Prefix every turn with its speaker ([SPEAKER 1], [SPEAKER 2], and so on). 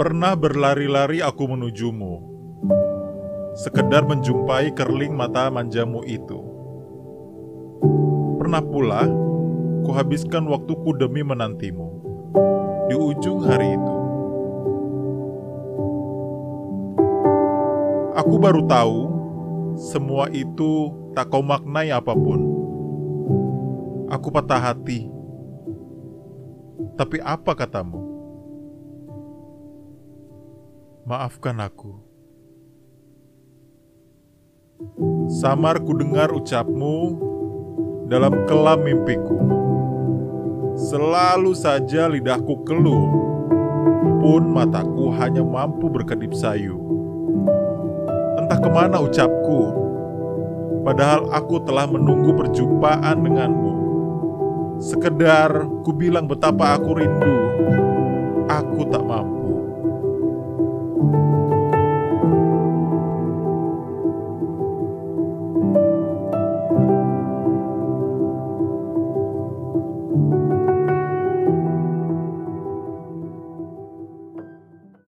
[SPEAKER 1] Pernah berlari-lari aku menujumu, sekedar menjumpai kerling mata manjamu itu. Pernah pula kuhabiskan waktuku demi menantimu di ujung hari itu. Aku baru tahu semua itu tak kau maknai apa pun. Aku patah hati. Tapi apa katamu? Maafkan aku. Samar ku dengar ucapmu dalam kelam mimpiku. Selalu saja lidahku keluh, pun mataku hanya mampu berkedip sayu. Entah ke mana ucapku, padahal aku telah menunggu perjumpaan denganmu. Sekedar ku bilang betapa aku rindu, aku tak mampu. thank you.